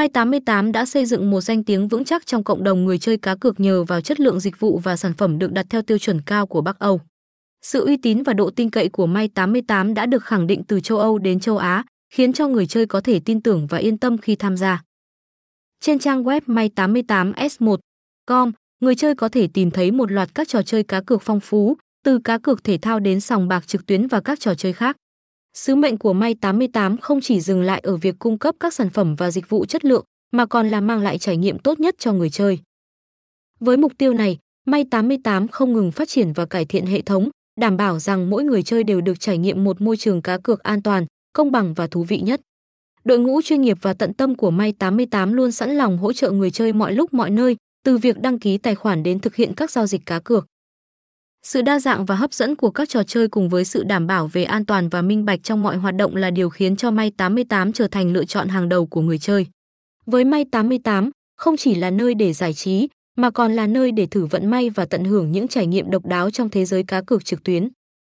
May88 đã xây dựng một danh tiếng vững chắc trong cộng đồng người chơi cá cược nhờ vào chất lượng dịch vụ và sản phẩm được đặt theo tiêu chuẩn cao của Bắc Âu. Sự uy tín và độ tin cậy của May88 đã được khẳng định từ châu Âu đến châu Á, khiến cho người chơi có thể tin tưởng và yên tâm khi tham gia. Trên trang web May88s1.com, người chơi có thể tìm thấy một loạt các trò chơi cá cược phong phú, từ cá cược thể thao đến sòng bạc trực tuyến và các trò chơi khác. Sứ mệnh của May88 không chỉ dừng lại ở việc cung cấp các sản phẩm và dịch vụ chất lượng, mà còn là mang lại trải nghiệm tốt nhất cho người chơi. Với mục tiêu này, May88 không ngừng phát triển và cải thiện hệ thống, đảm bảo rằng mỗi người chơi đều được trải nghiệm một môi trường cá cược an toàn, công bằng và thú vị nhất. Đội ngũ chuyên nghiệp và tận tâm của May88 luôn sẵn lòng hỗ trợ người chơi mọi lúc mọi nơi, từ việc đăng ký tài khoản đến thực hiện các giao dịch cá cược. Sự đa dạng và hấp dẫn của các trò chơi cùng với sự đảm bảo về an toàn và minh bạch trong mọi hoạt động là điều khiến cho May 88 trở thành lựa chọn hàng đầu của người chơi. Với May 88, không chỉ là nơi để giải trí, mà còn là nơi để thử vận may và tận hưởng những trải nghiệm độc đáo trong thế giới cá cược trực tuyến.